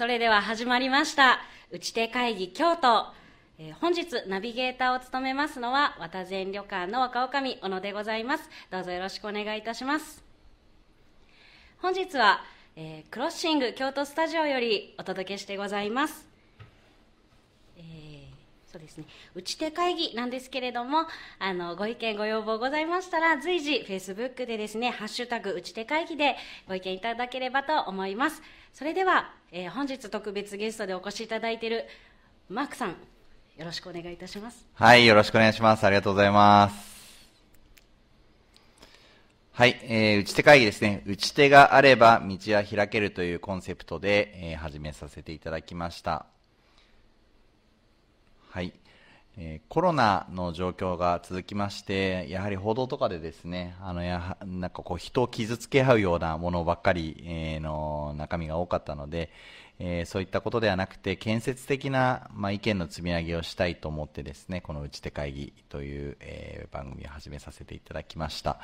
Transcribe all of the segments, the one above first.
それでは始まりました。打ち手会議京都、えー本日ナビゲーターを務めますのは渡善旅館の若女将小野でございます。どうぞよろしくお願いいたします。本日は、えークロッシング京都スタジオよりお届けしてございます。そうですね、打ち手会議なんですけれども、あの、ご意見、ご要望ございましたら、随時、フェイスブックでですね、ハッシュタグ、打ち手会議でご意見いただければと思います。それでは、えー本日特別ゲストでお越しいただいている、マークさん、よろしくお願いいたします。はい、よろしくお願いします。ありがとうございます。はい、えー、打ち手会議ですね。打ち手があれば道は開けるというコンセプトで、えー始めさせていただきました。はい。えーコロナの状況が続きまして、やはり報道とかでですね、あの、や、なんかこう人を傷つけ合うようなものばっかり、えーの中身が多かったので、えーそういったことではなくて、建設的な、まあ、意見の積み上げをしたいと思ってですね、この打ち手会議という、えー番組を始めさせていただきました。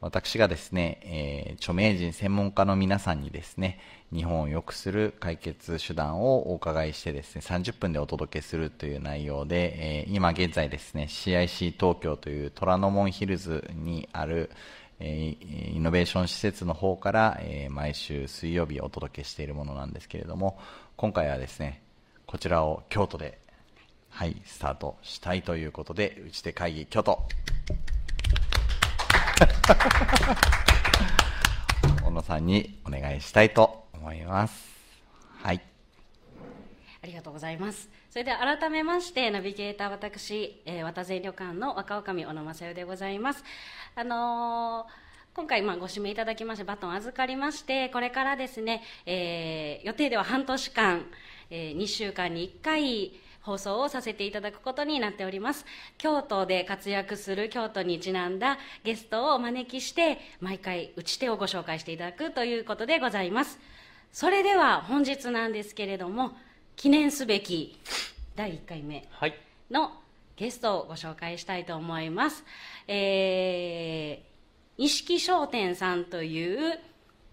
私がですね、えー著名人専門家の皆さんにですね、日本を良くする解決手段をお伺いしてですね、30分でお届けするという内容で、えー今現在ですね、CIC 東京という虎ノ門ヒルズにある、えーイノベーション施設の方から、えー毎週水曜日お届けしているものなんですけれども、今回はですね、こちらを京都で、はい、スタートしたいということで、打ち手会議京都。小野さんにお願いしたいと思います。はい。ありがとうございます。それでは改めまして、ナビゲーター私、えー、渡善旅館の若女将小野正代でございます。あのー今回、まあ、ご指名いただきまして、バトン預かりまして、これからですね、えー予定では半年間、え2週間に1回、放送をさせていただくことになっております。京都で活躍する京都にちなんだゲストをお招きして、毎回打ち手をご紹介していただくということでございます。それでは本日なんですけれども、記念すべき第1回目はい。のゲストをご紹介したいと思います。えー、錦商店さんという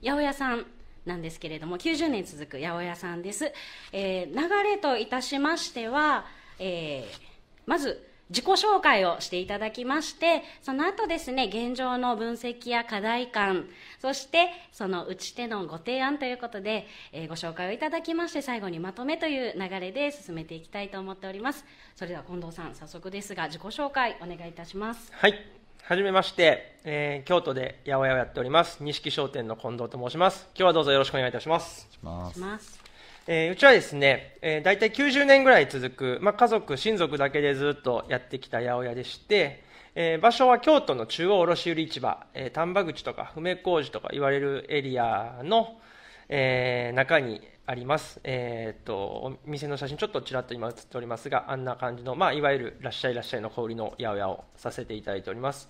八百屋さんなんですけれども、90年続く八百屋さんです。えー流れといたしましては、えーまず、自己紹介をしていただきまして、その後ですね、現状の分析や課題感、そしてその打ち手のご提案ということで、えーご紹介をいただきまして、最後にまとめという流れで進めていきたいと思っております。それでは近藤さん、早速ですが、自己紹介お願いいたします。はい。はじめまして、えー京都で八百屋をやっております、錦商店の近藤と申します。今日はどうぞよろしくお願いいたします。します。します。えーうちはですね、えー、大体90年ぐらい続く、まあ、家族、親族だけでずっとやってきた八百屋でして、えー場所は京都の中央卸売市場、えー丹波口とか梅小路とか言われるエリアの、えー中にあります、えーっとお店の写真ちょっとちらっと今映っておりますがあんな感じの、まあ、いわゆるらっしゃいらっしゃいの小売りの八百屋をさせていただいております、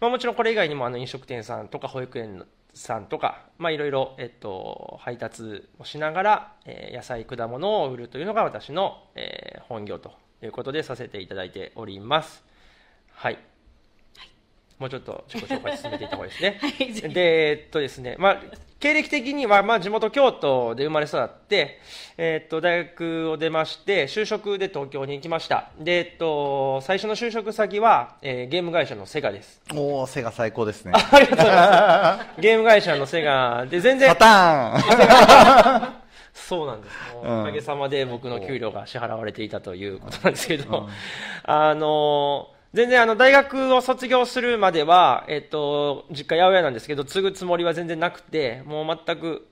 まあ、もちろんこれ以外にもあの飲食店さんとか保育園さんとか、まあ、いろいろ、えっと、配達をしながら、えー野菜果物を売るというのが私の、えー本業ということでさせていただいております。はい。もうちょっと自己紹介進めていった方がいいですね。はいで、えっとですね、まあ、経歴的には、まあ、地元京都で生まれ育って、えっと、大学を出まして、就職で東京に行きました。で、えっと、最初の就職先は、えーゲーム会社のセガです。おー、背が最高ですね。ありがとうございます。ゲーム会社のセガで、全然パ、ターン そうなんです。おかげさまで僕の給料が支払われていたということなんですけど、あのー全然あの大学を卒業するまでは、えっと、実家八百屋なんですけど、継ぐつもりは全然なくて、もう全く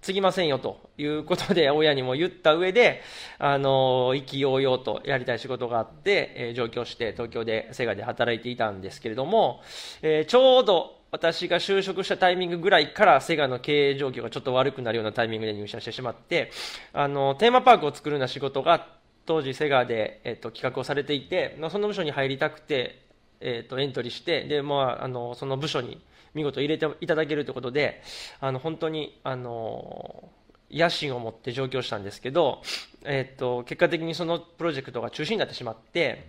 継ぎませんよということで、親にも言った上で、あの意気揚々とやりたい仕事があって、えー上京して東京でセガで働いていたんですけれども、えーちょうど私が就職したタイミングぐらいからセガの経営状況がちょっと悪くなるようなタイミングで入社してしまって、あの、テーマパークを作るような仕事があって当時セガで、えっと、企画をされていて、まあその部署に入りたくて、えっと、エントリーして、で、まあ、あの、その部署に見事入れていただけるということで、あの、本当に、あの、野心を持って上京したんですけど、えっと、結果的にそのプロジェクトが中止になってしまって、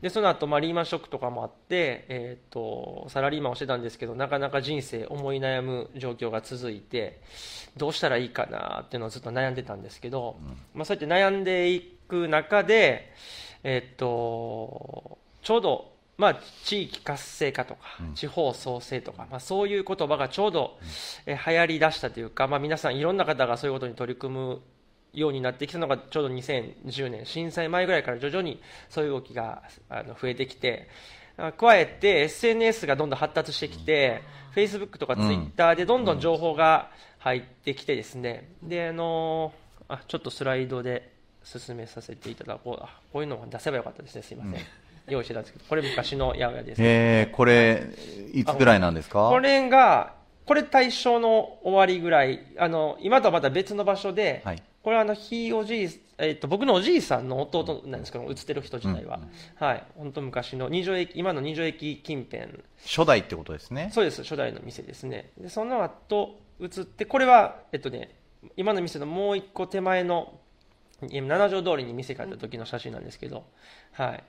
でその後、まあリーマンショックとかもあって、えっとサラリーマンをしてたんですけどなかなか人生思い悩む状況が続いてどうしたらいいかなっていうのをずっと悩んでたんですけど、まあ、そうやって悩んでいく中で、えっとちょうど、まあ、地域活性化とか、地方創生とか、まあ、そういう言葉がちょうど、えー流行り出したというか、まあ、皆さんいろんな方がそういうことに取り組むようになってきたのがちょうど2010年震災前ぐらいから徐々にそういう動きがあの増えてきてあ加えて SNS がどんどん発達してきて、Facebook とか Twitter でどんどん。情報が入ってきてですね、であのーあちょっとスライドで進めさせていただこう。あこういうのを出せばよかったですね。すいません、用意してたんですけど。これ昔の八百屋です、えー、これ、いつぐらいなんですか？これがこれ大正の終わりぐらいあの今とはまた別の場所で、はい。これはあのひいおじい、えっと僕のおじいさんの弟なんですけど映ってる人自体は、はい。本当昔の二条駅今の二条駅近辺。初代ってことですね。そうです。初代の店ですね。でその後映ってこれはえっとね今の店のもう一個手前の七条通りに店があった時の写真なんですけど、はい。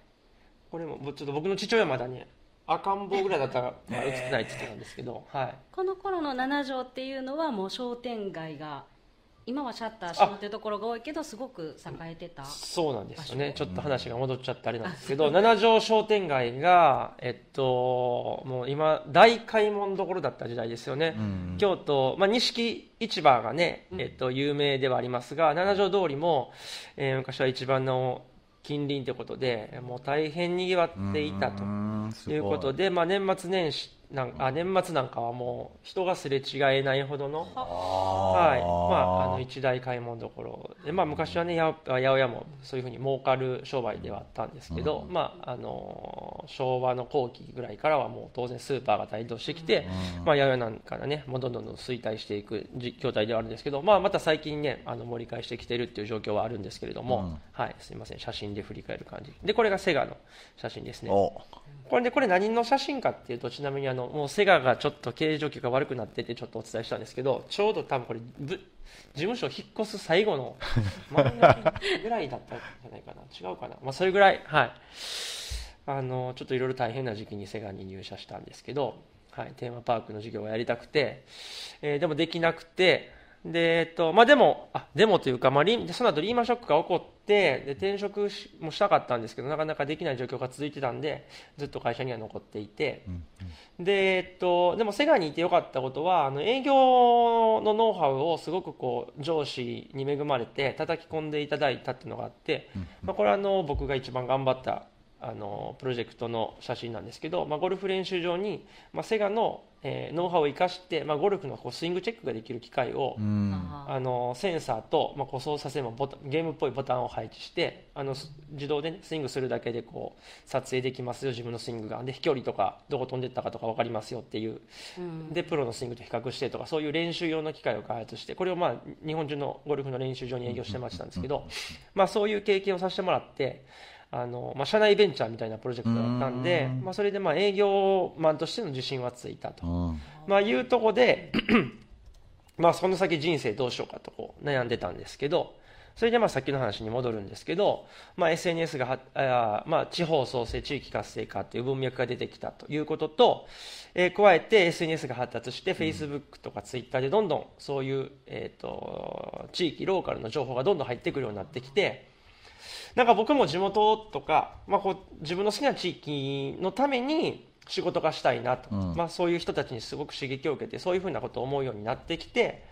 これもちょっと僕の父親まだね赤ん坊ぐらいだったらまあ映ってないって言ってたんですけど、はい。この頃の七条っていうのはもう商店街が今はシャッター閉まってるところが多いけどすごく栄えてたそうなんですよね。ちょっと話が戻っちゃってあれなんですけど、七条商店街が、えっと、もう今大買い物どころだった時代ですよね、うん京都、まあ、錦市場がね、えっと、有名ではありますが七条通りも、えー昔は一番の近隣ということでもう大変にぎわっていたと。いうことで、まあ、年末年始なんあ年末なんかはもう人がすれ違えないほどのはい。まあ、あの一大買い物どころで、まあ、昔はねや八百屋もそういうふうに儲かる商売ではあったんですけど、まあ、あの昭和の後期ぐらいからはもう当然スーパーが台頭してきて、まあ、八百屋なんかがねもうどんどんどん衰退していくじ状態ではあるんですけど、まあ、また最近ねあの盛り返してきてるっていう状況はあるんですけれども、うん。はい、すいません写真で振り返る感じ。でこれがセガの写真ですね。お。これでこれ何の写真かっていうとちなみにあのもうセガがちょっと経営状況が悪くなっててちょっとお伝えしたんですけどちょうど多分これぶ事務所引っ越す最後の真ん中ぐらいだったんじゃないかな。違うかな、まあ、それぐらいはい。あのちょっといろいろ大変な時期にセガに入社したんですけど、はい、テーマパークの授業をやりたくて、えーでもできなくてで、えっとまあ、でもあでもというか、まあ、リーその後リーマンショックが起こってで転職しもしたかったんですけどなかなかできない状況が続いてたんでずっと会社には残っていて、で、えっと、でもセガにいてよかったことはあの営業のノウハウをすごくこう上司に恵まれて叩き込んでいただいたっていうのがあって、まあ、これはあの僕が一番頑張ったあのプロジェクトの写真なんですけど、まあ、ゴルフ練習場に、まあ、セガの、えーノウハウを生かして、まあ、ゴルフのこうスイングチェックができる機械を、うん。ああのセンサーと、まあ、こう操作性もボタンゲームっぽいボタンを配置してあのす自動で、ね、スイングするだけでこう撮影できますよ自分のスイングが。で飛距離とかどこ飛んでったかとか分かりますよっていう。うん。でプロのスイングと比較してとかそういう練習用の機械を開発してこれをまあ日本中のゴルフの練習場に営業してましたんですけど、まあ、そういう経験をさせてもらってあの、まあ、社内ベンチャーみたいなプロジェクトだったんで、まあ、それでまあ営業マンとしての自信はついたと。うん。まあ、いうとこで、まあ、その先人生どうしようかとこう悩んでたんですけど、それでまあさっきの話に戻るんですけど、まあ、SNS がはあー、まあ、地方創生、地域活性化という文脈が出てきたということと、えー加えて SNS が発達して、Facebook とか Twitter でどんどんそういう、えー、と地域、ローカルの情報がどんどん入ってくるようになってきて、なんか僕も地元とか、まあ、こう自分の好きな地域のために仕事がしたいなと、うん。まあ、そういう人たちにすごく刺激を受けてそういうふうなことを思うようになってきて、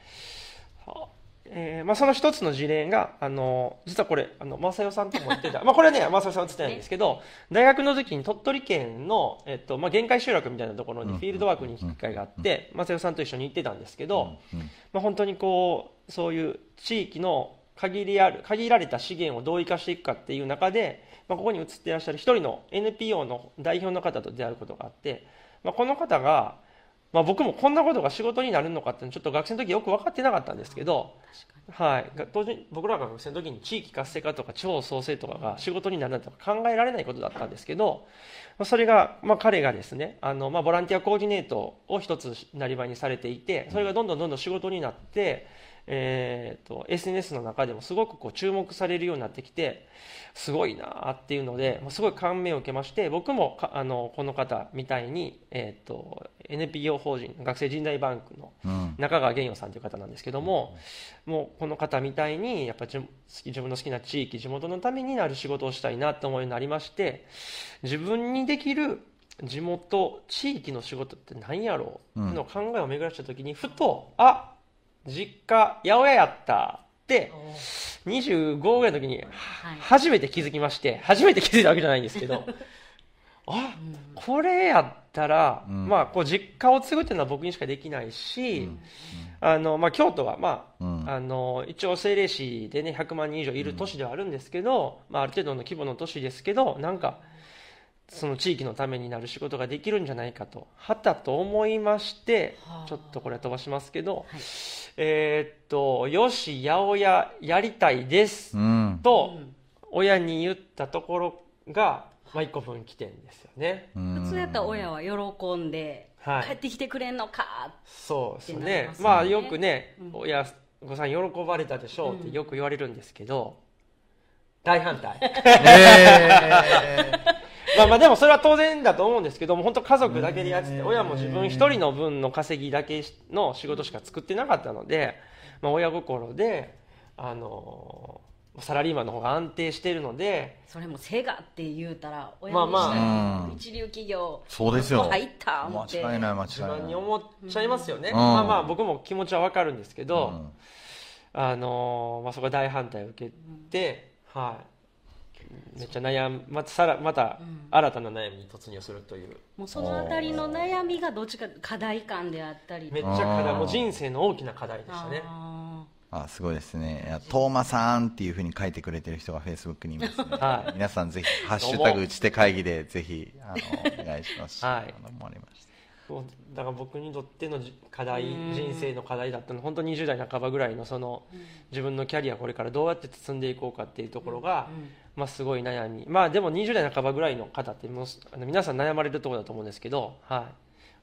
はえーまあ、その一つの事例があの実はこれあの正代さんとも言ってた、まあ、これね正代さんは映ってないんですけど大学の時に鳥取県の、えっとまあ、限界集落みたいなところにフィールドワークに行く機会があって正代さんと一緒に行ってたんですけど、うん。まあ、本当にこうそういう地域の限りある限られた資源をどう生かしていくかっていう中で、まあ、ここに映っていらっしゃる一人の NPO の代表の方と出会うことがあって、まあ、この方が、まあ、僕もこんなことが仕事になるのかってちょっと学生の時よく分かってなかったんですけど、はい、が当時僕らが学生の時に地域活性化とか地方創生とかが仕事になるなんて考えられないことだったんですけど、まあそれが、まあ、彼がですねあの、まあ、ボランティアコーディネートを一つなりわいにされていてそれがどんどんどんどん仕事になって、えー、と SNS の中でもすごくこう注目されるようになってきてすごいなっていうのですごい感銘を受けまして僕もかあのこの方みたいに、えー、と NPO 法人学生人材バンクのうん。中川玄洋さんという方なんですけども、もうこの方みたいにやっぱ自分の好きな地域地元のためになる仕事をしたいなと思うようになりまして自分にできる地元地域の仕事って何やろうのを考えを巡らした時にふとあ実家八百屋やった。って25ぐらいの時にはい。初めて気づきまして初めて気づいたわけじゃないんですけど あこれやったら、うん。まあこう実家を継ぐっていうのは僕にしかできないし、あのまあ、京都は、まあうん。あの一応政令市でね100万人以上いる都市ではあるんですけど、まあ、ある程度の規模の都市ですけどなんかその地域のためになる仕事ができるんじゃないかとはたと思いましてはあ。ちょっとこれは飛ばしますけど、はいえーっとよし八百屋やりたいですうん。と親に言ったところが、まあ、一個分岐点ですよね。うん。普通やったら親は喜んで、はい。帰ってきてくれんのかそうですね。ますよね。まあよくね、うん。親御さん喜ばれたでしょうっうん。てよく言われるんですけど、大反対。えまあまあでもそれは当然だと思うんですけども本当家族だけでやっててうん親も自分一人の分の稼ぎだけの仕事しか作ってなかったので、まあ、親心であのサラリーマンの方が安定しているので。それもセガって言うたら親にまあまあ一流企業そうですよ。入った思って間違いない間違い自ない。慢に思っちゃいますよね、うん。まあまあ僕も気持ちはわかるんですけど、うん。あのまあ、そこは大反対を受けて、はい、めっちゃ悩む。またさらまたうん。新たな悩みに突入するという。もうそのあたりの悩みがどっちか課題感であったりめっちゃ課題。もう人生の大きな課題でしたね。ああすごいですね。いやトーマさんっていうふうに書いてくれてる人がフェイスブックにいますね、はい。皆さんぜひ「ハッシュタグ打ち手会議」でぜひあのお願いします。はい。あの思われましたもうだから僕にとってのじ課題うん。人生の課題だったの。本当に20代半ばぐらいのその自分のキャリアこれからどうやって進んでいこうかっていうところが、うん。まあ、すごい悩み。まあでも20代半ばぐらいの方ってもうあの皆さん悩まれるところだと思うんですけど、はい、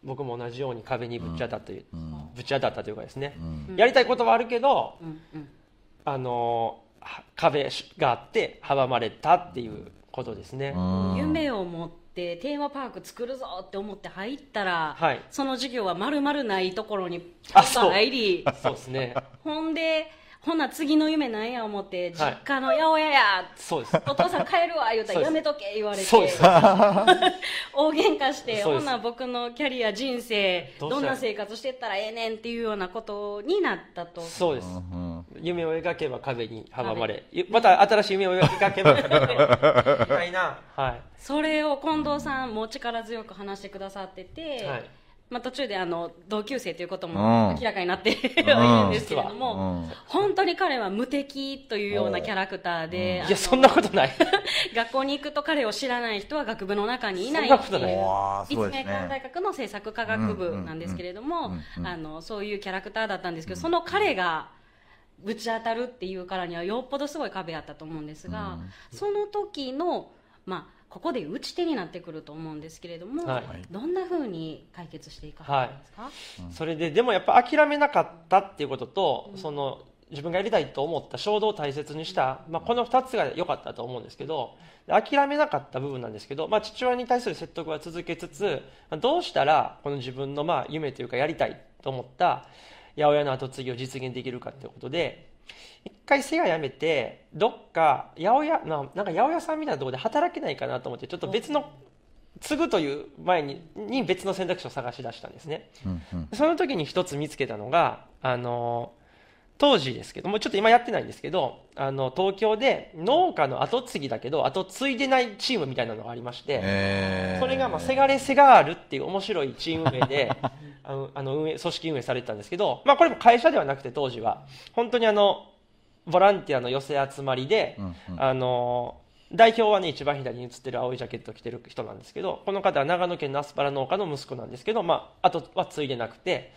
僕も同じように壁にぶち当たって、うん。ぶち当たったというかですね、うん。やりたいことはあるけど、うん。うん。あのは壁があって阻まれたっていうことですね、うん。夢を持ってテーマパーク作るぞって思って入ったら、はい。その授業はまるまるないところに入りそうですね。ほんでほな次の夢なんや思ってはい。実家の八百屋や、そうです。お父さん帰るわ言うたらやめとけ言われて。そうです。大喧嘩してほな僕のキャリア人生どんな生活してったらええねんっていうようなことになったと。そうです、うん夢を描けば壁に阻まれ、また新しい夢を描けば壁に。みたいな。はい。それを近藤さんも力強く話してくださってて、はいまあ、途中であの同級生ということうもん。明らかになって はいるんですけれどうも、ん。本当に彼は無敵というようなキャラクターで、いやそんなことない。学校に行くと彼を知らない人は学部の中にいないそんなことない。立命館大学の政策科学部なんですけれども、そういうキャラクターだったんですけど、その彼がぶち当たるっていうからにはよっぽどすごい壁あったと思うんですが、その時のまあここで打ち手になってくると思うんですけれども、はい。どんなふうに解決していかはですか、それででもやっぱ諦めなかったっていうことと、その自分がやりたいと思った衝動を大切にした、まあ、この2つが良かったと思うんですけど諦めなかった部分なんですけど、まあ、父親に対する説得は続けつつまあどうしたらこの自分のまあ夢というかやりたいと思った八百屋の後継ぎを実現できるかということで一回背がやめてどっか八百屋ななんか八百屋さんみたいなところで働けないかなと思ってちょっと別の継ぐという前にに別の選択肢を探し出したんですね。うんうん。その時に一つ見つけたのが、あの、当時ですけども、ちょっと今やってないんですけど、あの、東京で農家の後継ぎだけど、後継いでないチームみたいなのがありまして、えー。それが、まあ、せがれせガールっていう面白いチーム名で、あの、あの運営、組織運営されてたんですけど、まあ、これも会社ではなくて当時は、本当にあの、ボランティアの寄せ集まりで、うんうん。あの代表はね一番左に写ってる青いジャケットを着てる人なんですけどこの方は長野県のアスパラ農家の息子なんですけど、まあ、あとは継いでなくて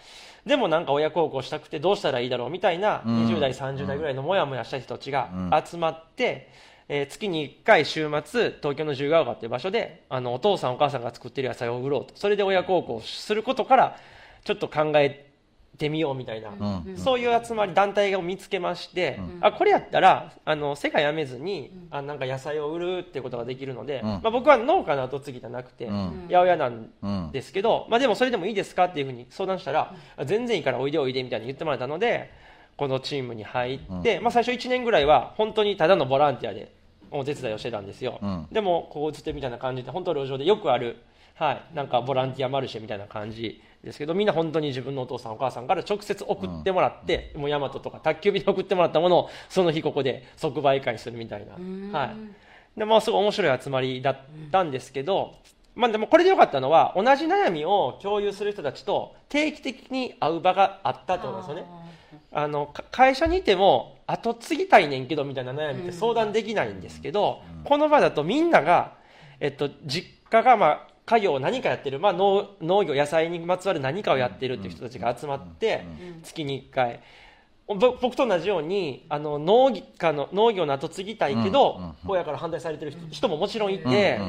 でもなんか親孝行したくてどうしたらいいだろうみたいなうん。20代30代ぐらいのモヤモヤした人たちがうん。集まって、えー月に1回週末東京の十ヶ丘っていう場所であのお父さんお母さんが作ってる野菜を売ろうと。それで親孝行することからちょっと考えてみようみたいな、うん。うんそういう集まり団体を見つけまして、うん。あこれやったらあの世界やめずに、あなんか野菜を売るってことができるので、うん。まあ、僕は農家の後継ぎじゃなくて、うん。八百屋なんうんですけど、まあ、でもそれでもいいですかっていうふうに相談したら、あ全然いいからおいでおいでみたいに言ってもらったのでこのチームに入って、まあ、最初1年ぐらいは本当にただのボランティアでお手伝いをしてたんですよ、うん。でもこう映ってみたいな感じで本当路上でよくある、はい、なんかボランティアマルシェみたいな感じですけどみんな本当に自分のお父さんお母さんから直接送ってもらって、もうヤマトとか宅急便で送ってもらったものをその日ここで即売会するみたいな、ん。はい、でまあすごい面白い集まりだったんですけど、まあ、でもこれでよかったのは同じ悩みを共有する人たちと定期的に会う場があったってことですよね。あのか会社にいても後継ぎたいねんけどみたいな悩みって相談できないんですけど、この場だとみんなが、えっと、実家がまあ家業を何かやってる、まあ、農農業野菜にまつわる何かをやってるっていう人たちが集まって、月に1回。ぼ僕と同じようにあの農家の農業の後継ぎたいけど、親から反対されてる人人ももちろんいて、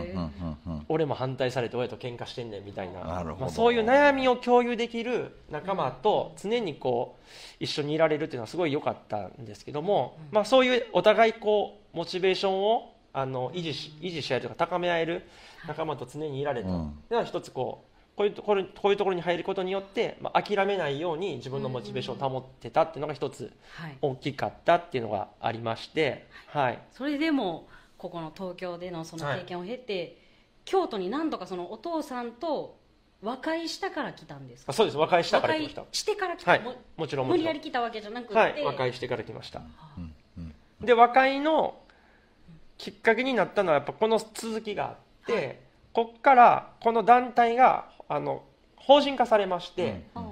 俺も反対されて親と喧嘩してんねんみたいな。まあ、そういう悩みを共有できる仲間と常にこう一緒にいられるっていうのはすごい良かったんですけども、まあ、そういうお互いこうモチベーションをあの維持し維持し合えるというか高め合える仲間と常にいられた、うん。では一つこうこういうところこういうところに入ることによって、まあ、諦めないように自分のモチベーションを保ってたっていうのが一つはい。大きかったっていうのがありまして、はい、それでもここの東京でのその経験を経て、京都に何度かそのお父さんと和解したから来たんですか？あそうです。和解したから来ました。和解してから来た、はい。ももちろんもちろん。無理やり来たわけじゃなくて、はい。和解してから来ました。うん。うん。で和解のきっかけになったのはやっぱこの続きがあって、こっからこの団体があの法人化されまして、あ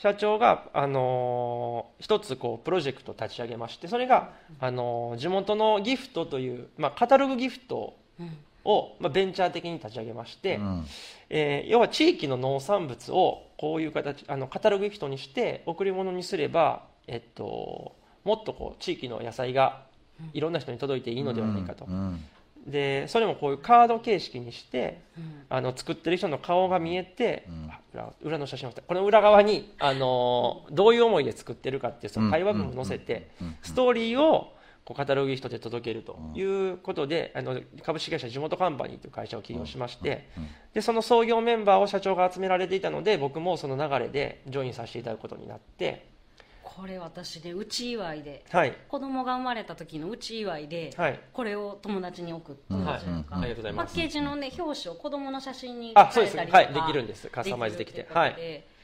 社長が、あのー一つこうプロジェクトを立ち上げましてそれが、あのー地元のギフトという、まあ、カタログギフトうん。を、まあ、ベンチャー的に立ち上げまして、うん。えー要は地域の農産物をこういう形あのカタログギフトにして贈り物にすれば、えっと、もっとこう地域の野菜がいろんな人に届いていいのではないかと、うんでそれもこういうカード形式にしてうん。あの作ってる人の顔が見えて、うん。あ裏裏の写真をこの裏側に、あのーどういう思いで作ってるかっていうその会話文を載せて、ストーリーをこうカタログギフトで届けるということで、あの株式会社地元カンパニーという会社を起業しまして、うん。でその創業メンバーを社長が集められていたので僕もその流れでジョインさせていただくことになって、これ私ねうち祝いで。はい。子供が生まれた時のうち祝いで、はい。これを友達に送って、うんはい。なんかありがとうございパます。ッケージのね表紙を子供の写真にあそうです変えたりとかはい。できるんです。カスタマイズできて。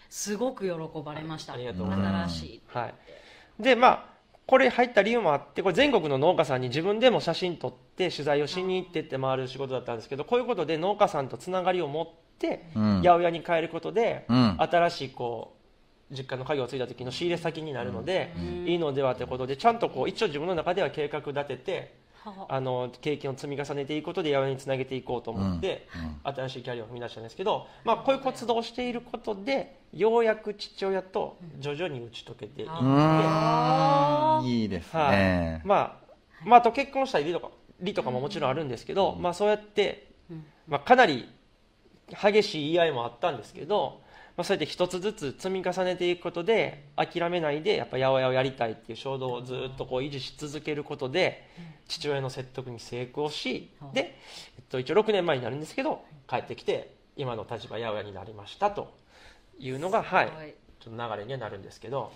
すごく喜ばれました、ありがとうございま新しいはい、でまあこれ入った理由もあってこれ全国の農家さんに自分でも写真撮って取材をしに行ってって回る仕事だったんですけどこういうことで農家さんとつながりを持ってうん。八百屋に変えることで、うん。新しいこう実家の家業を継いだ時の仕入れ先になるので、うん。いいのではということでちゃんとこう一応自分の中では計画立ててはあ。の経験を積み重ねていくことで八百屋につなげていこうと思って、うん。新しいキャリアを踏み出したんですけど、まあ、こういう活動をしていることでようやく父親と徐々に打ち解けていって、あうん。いいですはい。ねまあまあ、あと結婚したりとかりとかももちろんあるんですけど、まあ、そうやって、うんまあ、かなり激しい言い合いもあったんですけど、まあ、そうやって一つずつ積み重ねていくことで諦めないでやっぱ八百屋をやりたいっていう衝動をずっとこう維持し続けることで父親の説得に成功しうんで、えっと、一応6年前になるんですけど帰ってきて今の立場八百屋になりましたというのが、はい、はい。ちょっと流れにはなるんですけど。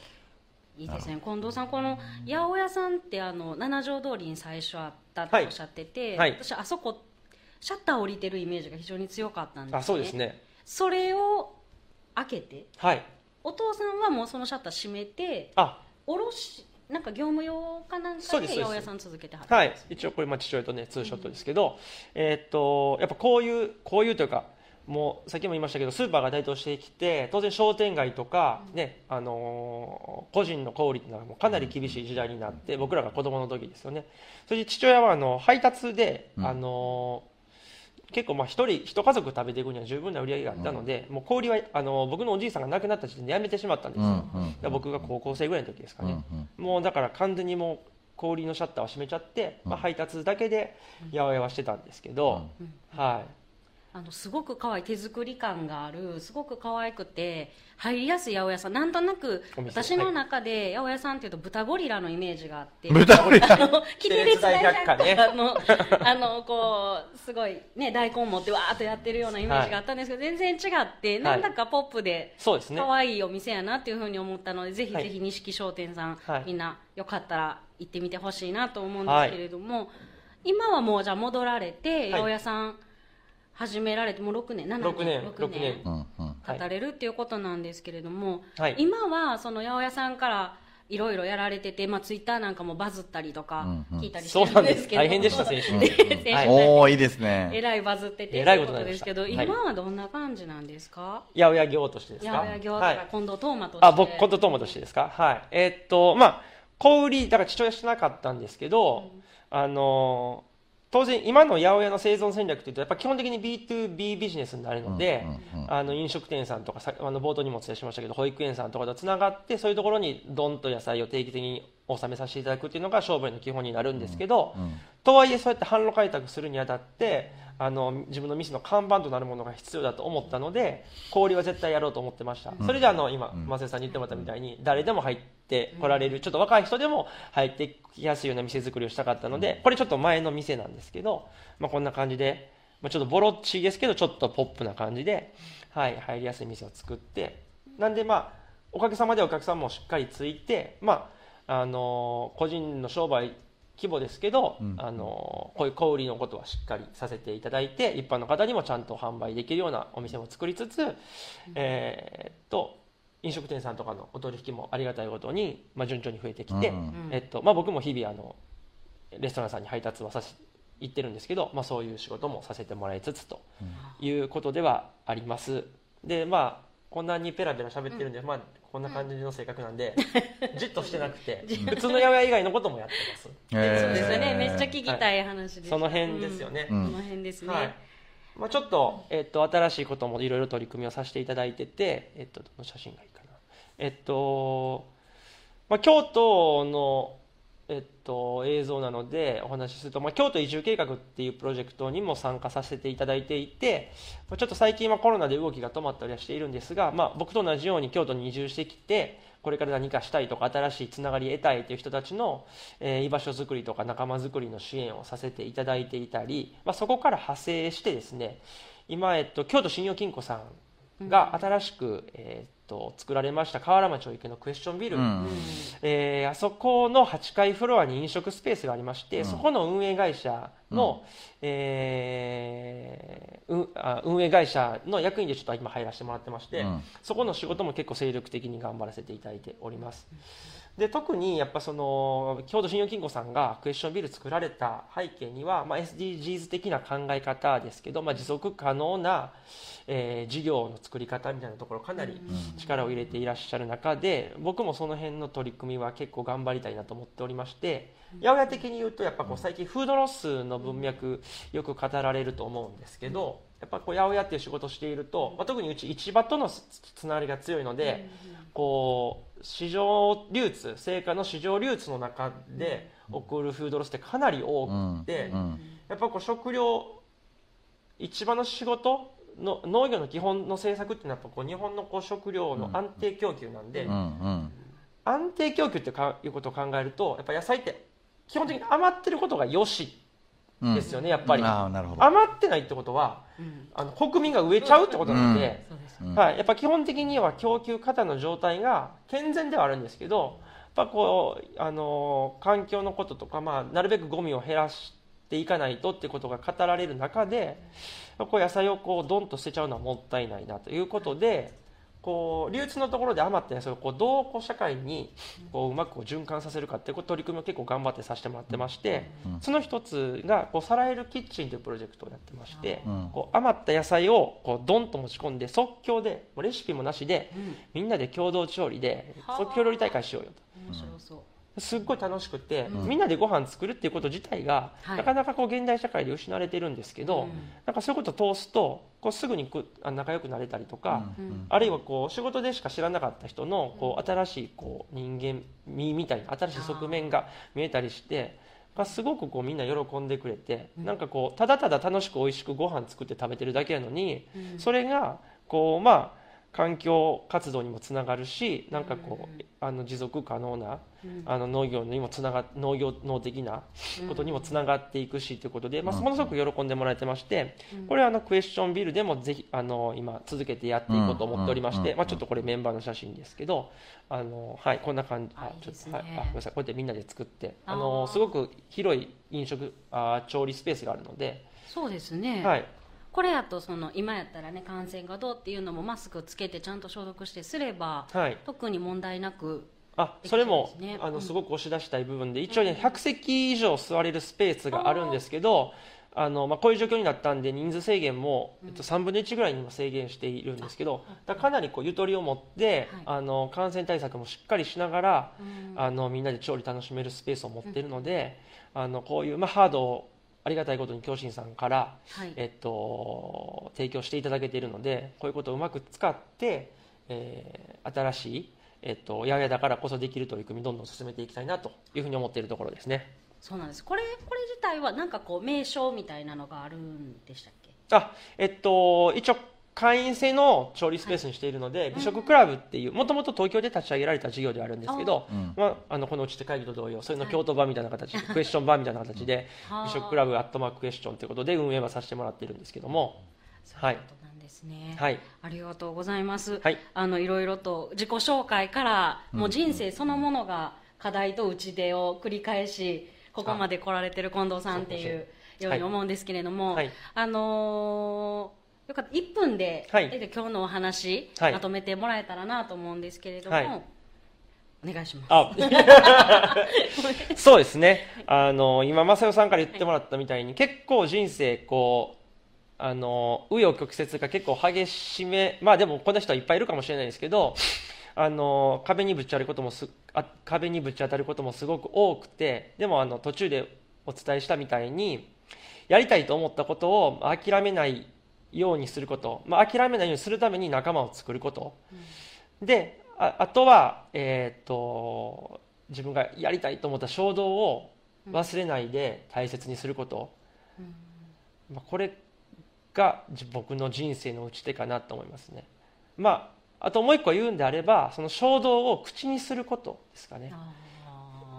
いいですね。近藤さんこの八百屋さんってあの七条通りに最初あったっておっしゃってて、はい。私あそこシャッター降りてるイメージが非常に強かったんです、ね、あそうですね。それを開けて。はい。お父さんはもうそのシャッター閉めてあ。おろしなんか業務用かなんかで八百屋さん続けてはるはい、一応これまあ父親とねツーショットですけど、えーっとやっぱこういうこういうというかもうさっきも言いましたけどスーパーが台頭してきて当然商店街とか、ねあのー個人の小売りっていうのはもうかなり厳しい時代になって僕らが子供の時ですよね。それで父親はあの配達で、うん。あのー結構まあ一人一家族食べていくには十分な売り上げがあったので、もう小売りはあの僕のおじいさんが亡くなった時点で辞めてしまったんですよ、うん僕が高校生ぐらいの時ですかね、うんもうだから完全にもう小売りのシャッターを閉めちゃって、まあ、配達だけで八百屋はしてたんですけど、はいあのすごく可愛い手作り感があるすごく可愛くて入りやすい八百屋さん。なんとなく私の中で八百屋さんっていうと豚ゴリラのイメージがあって。豚ゴリラ。あのキテレツ大百科ね。あのあのこうすごいね大根持ってわーっとやってるようなイメージがあったんですけど、全然違ってなんだかポップで可愛いお店やなっていうふうに思ったのでぜひはいぜひ錦商店さん、はい。みんなよかったら行ってみてほしいなと思うんですけれども、今はもうじゃあ戻られて、い八百屋さん始められてもう6年7年6年6 6年。うんうん。経たれるっていうことなんですけれども、はい。今はその八百屋さんからいろいろやられてて、まあ、ツイッターなんかもバズったりとかうんうん。聞いたりしてそうなんで。するんです。けど、大変でした先週。で 先週はい。おおいいですえねらいバズっててえらいこということですけど、今はどんな感じなんですか？八百屋業としてですか？八百屋業とはい。か近藤トーマとして、あ僕コントトーマとしてですか？はい。えーっとまあ小売りだから父親してなかったんですけど、あのー当然今の八百屋の生存戦略というとやっぱ基本的に B2B ビジネスになるので、あの飲食店さんとかさあの冒頭にもお伝えしましたけど保育園さんとかとつながってそういうところにどんと野菜を定期的に納めさせていただくっていうのが商売の基本になるんですけど、うんとはいえそうやって販路開拓するにあたってあの自分の店の看板となるものが必要だと思ったので小売りは絶対やろうと思ってました、それであの今うん。松江さんに言ってもらったみたいに誰でも入って来られるちょっと若い人でも入ってきやすいような店作りをしたかったのでこれちょっと前の店なんですけど、まあ、こんな感じで、まあ、ちょっとボロっちいですけどちょっとポップな感じで、はい、入りやすい店を作ってなんでまあおかげさまでお客さんもしっかりついてまああの個人の商売規模ですけど、うん。あのこういう小売りのことはしっかりさせていただいて一般の方にもちゃんと販売できるようなお店も作りつつ、えーっと飲食店さんとかのお取引もありがたいことに、まあ、順調に増えてきて、うんうん。えっとまあ、僕も日々あのレストランさんに配達はさせ行ってるんですけど、まあ、そういう仕事もさせてもらいつつということではあります。でまあこんなにペラペラ喋ってるんで、まあ、こんな感じの性格なんで、じっとしてなくて 普通の八百屋以外のこともやってます。へー。そうですよね。めっちゃ聞きたい話です、その辺ですよね、うん。その辺ですね、はい。まあ、ちょっと,、えっと新しいこともいろいろ取り組みをさせていただいてて、えっと、どの写真がいいかな。えっと、まあ、京都の、えっと、映像なのでお話しすると、まあ、京都移住計画っていうプロジェクトにも参加させていただいていて、ちょっと最近はコロナで動きが止まったりはしているんですが、まあ、僕と同じように京都に移住してきてこれから何かしたいとか新しいつながり得たいという人たちの、えー居場所づくりとか仲間づくりの支援をさせていただいていたり、まあ、そこから派生してですね今、えっと、京都信用金庫さんが新しく、えーと作られました河原町池のクエスチョンビル、うん。えーあそこの8階フロアに飲食スペースがありまして、そこの運営会社の、えーうあ運営会社の役員でちょっと今入らせてもらってまして、うん。そこの仕事も結構精力的に頑張らせていただいております。で特にやっぱその京都信用金庫さんがクエスチョンビル作られた背景には、まあ、SDGs 的な考え方ですけど、まあ、持続可能な、えー事業の作り方みたいなところかなり力を入れていらっしゃる中で僕もその辺の取り組みは結構頑張りたいなと思っておりまして八百屋的に言うとやっぱこう最近フードロスの文脈よく語られると思うんですけどやっぱこう八百屋っていう仕事をしていると、まあ、特にうち市場とのつつながりが強いので、こう市場流通成果の市場流通の中で起こるフードロスってかなり多くて、うん。やっぱこう食料市場の仕事の農業の基本の政策っていうのはやっぱこう日本のこう食料の安定供給なんで、安定供給ってかいうことを考えるとやっぱ野菜って基本的に余ってることがよし。うんですよね、やっぱり。ああなるほど。余ってないってことはうん。あの国民が植えちゃうってことなんで、はい、やっぱ基本的には供給過多の状態が健全ではあるんですけどやっぱこう、あのー環境のこととか、まあ、なるべくゴミを減らしていかないとってことが語られる中でこう野菜をこうドンと捨てちゃうのはもったいないなということでこう流通のところで余った野菜をこうどうこう社会にこううまくこう循環させるかっていう取り組みを結構頑張ってさせてもらってまして、うん。その一つがこうサラエルキッチンというプロジェクトをやってまして、うん。こう余った野菜をこうドンと持ち込んで即興でもうレシピもなしでうん。みんなで共同調理ではあ。即興料理大会しようよと。面白そう。すっごい楽しくて、うん。みんなでご飯作るっていうこと自体が、はい。なかなかこう現代社会で失われてるんですけど、うん。なんかそういうことを通すとこうすぐにくあ仲良くなれたりとか、うん。あるいはこう仕事でしか知らなかった人のこう新しいこう人間味みたいな新しい側面が見えたりしてがすごくこうみんな喜んでくれて、なんかこうただただ楽しく美味しくご飯作って食べてるだけなのに、それがこうまあ環境活動にもつながるしなんかこう、あの持続可能な、あの農業にもつなが農業農的なことにもつながっていくしということで、まあ、ものすごく喜んでもらえてまして、これはあのクエスチョンビルでもぜひあの今続けてやっていこうと思っておりまして、うん。まあ、ちょっとこれメンバーの写真ですけどあの、はい、こんな感じあいいちょっとですね。はいあごめんなさいこうやってみんなで作ってああのーすごく広い飲食あ調理スペースがあるので、そうですね、はい、これやとその今やったらね感染がどうっていうのもマスクつけてちゃんと消毒してすればはい、特に問題なくあそれも、あうん。のすごく押し出したい部分で一応ね100席以上座れるスペースがあるんですけどあの、まあ、こういう状況になったんで人数制限も、えっと、3分の1ぐらいにも制限しているんですけどだからかなりこうゆとりを持って、はい。あの感染対策もしっかりしながら、うんあのみんなで調理楽しめるスペースを持っているので、あのこういう、まあ、ハードをありがたいことに京信さんから、はい。えっと、提供していただけているのでこういうことをうまく使って、えー新しい、えっと、八百屋だからこそできる取り組みどんどん進めていきたいなというふうに思っているところですね。そうなんです。これこれ自体はなんかこう名称みたいなのがあるんでしたっけ？あえっと一応会員制の調理スペースにしているので、美食クラブっていうもともと東京で立ち上げられた事業ではあるんですけど、うん。まあ、あのこのうちで会議と同様それの京都版みたいな形で、クエスチョン版みたいな形ではあ。美食クラブアットマーククエスチョンということで運営はさせてもらっているんですけどもそういですね、はい。ありがとうございます、はい。あのいろいろと自己紹介からもう人生そのものが課題と打ち出を繰り返しここまで来られてる近藤さんっていうように思うんですけれども、はい。あのーよかった。1分で、はい。え今日のお話、はい。まとめてもらえたらなと思うんですけれども、はい。お願いします。あ そうですね。あの今正代さんから言ってもらったみたいに結構人生こうあの紆余曲折が結構激しめまあでもこんな人はいっぱいいるかもしれないですけどあの壁にぶち当たることもすあ壁にぶち当たることもすごく多くてでもあの途中でお伝えしたみたいにやりたいと思ったことを諦めないようにすること、まあ、諦めないようにするために仲間を作ること、でああとは、えー、と自分がやりたいと思った衝動を忘れないで大切にすること、まあ、これがじ僕の人生の打ち手かなと思いますね、まあ、あともう一個言うんであればその衝動を口にすることですかね。あ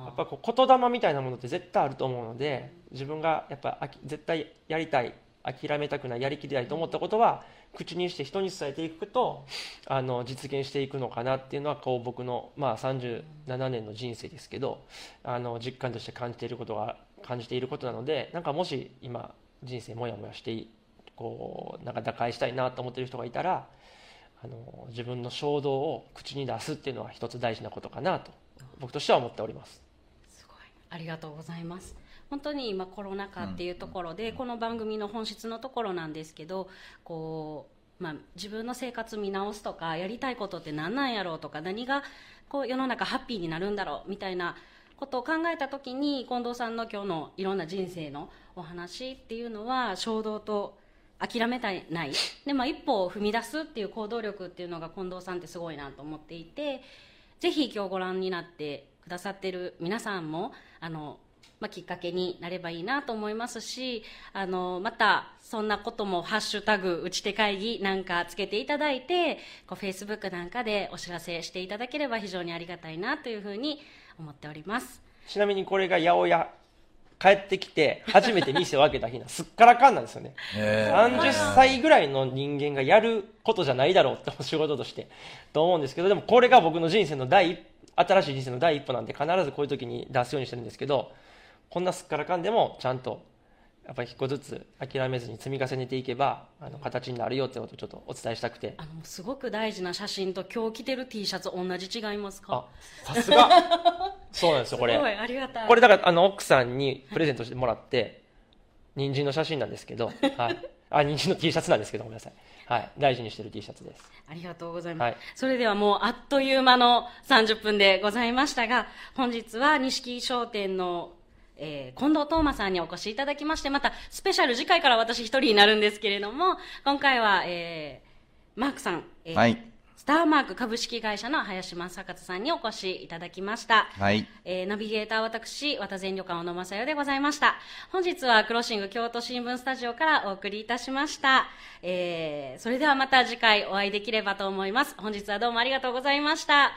やっぱこう言霊みたいなものって絶対あると思うので自分がやっぱあき絶対やりたい諦めたくないやりきりたいと思ったことは口にして人に伝えていくとあの実現していくのかなっていうのはこう僕の、まあ、37年の人生ですけどあの実感として感じていることが感じていることなのでなんかもし今人生もやもやしてこうなんか打開したいなと思っている人がいたらあの自分の衝動を口に出すっていうのは一つ大事なことかなと僕としては思っております。すごいありがとうございます本当に今コロナ禍っていうところで、この番組の本質のところなんですけどこう、まあ、自分の生活見直すとかやりたいことって何なんやろうとか何がこう世の中ハッピーになるんだろうみたいなことを考えた時に近藤さんの今日のいろんな人生のお話っていうのは衝動と諦めたいない。で、まあ、一歩を踏み出すっていう行動力っていうのが近藤さんってすごいなと思っていてぜひ今日ご覧になってくださってる皆さんもあの、まあ、きっかけになればいいなと思いますしあのまたそんなことも「ハッシュタグ打ち手会議」なんかつけていただいてこう Facebook なんかでお知らせしていただければ非常にありがたいなというふうに思っております。ちなみにこれが八百屋帰ってきて初めて店を開けた日なんすっからかんなんですよね。へー。30歳ぐらいの人間がやることじゃないだろうって仕事として。と思うんですけどでもこれが僕の人生の第一新しい人生の第一歩なんで必ずこういう時に出すようにしてるんですけどこんなすっからかんでもちゃんとやっぱり一個ずつ諦めずに積み重ねていけばあの形になるよってことをちょっとお伝えしたくて。あのすごく大事な写真と今日着てる T シャツ同じ違いますか？あさすが。そうなんですよこれ。すごいありがたい。これだからあの奥さんにプレゼントしてもらって人参の写真なんですけど、はい、あ人参の T シャツなんですけどごめんなさい、はい、大事にしてる T シャツです。ありがとうございます、はい。それではもうあっという間の30分でございましたが本日は錦商店の、えー近藤東馬さんにお越しいただきましてまたスペシャル次回から私一人になるんですけれども今回は、えーマークさん、えーはいスターマーク株式会社の林正勝さんにお越しいただきました。はい。えーナビゲーターは私、渡善旅館小野正代でございました。本日はクロッシング京都新聞スタジオからお送りいたしました。えーそれではまた次回お会いできればと思います。本日はどうもありがとうございました。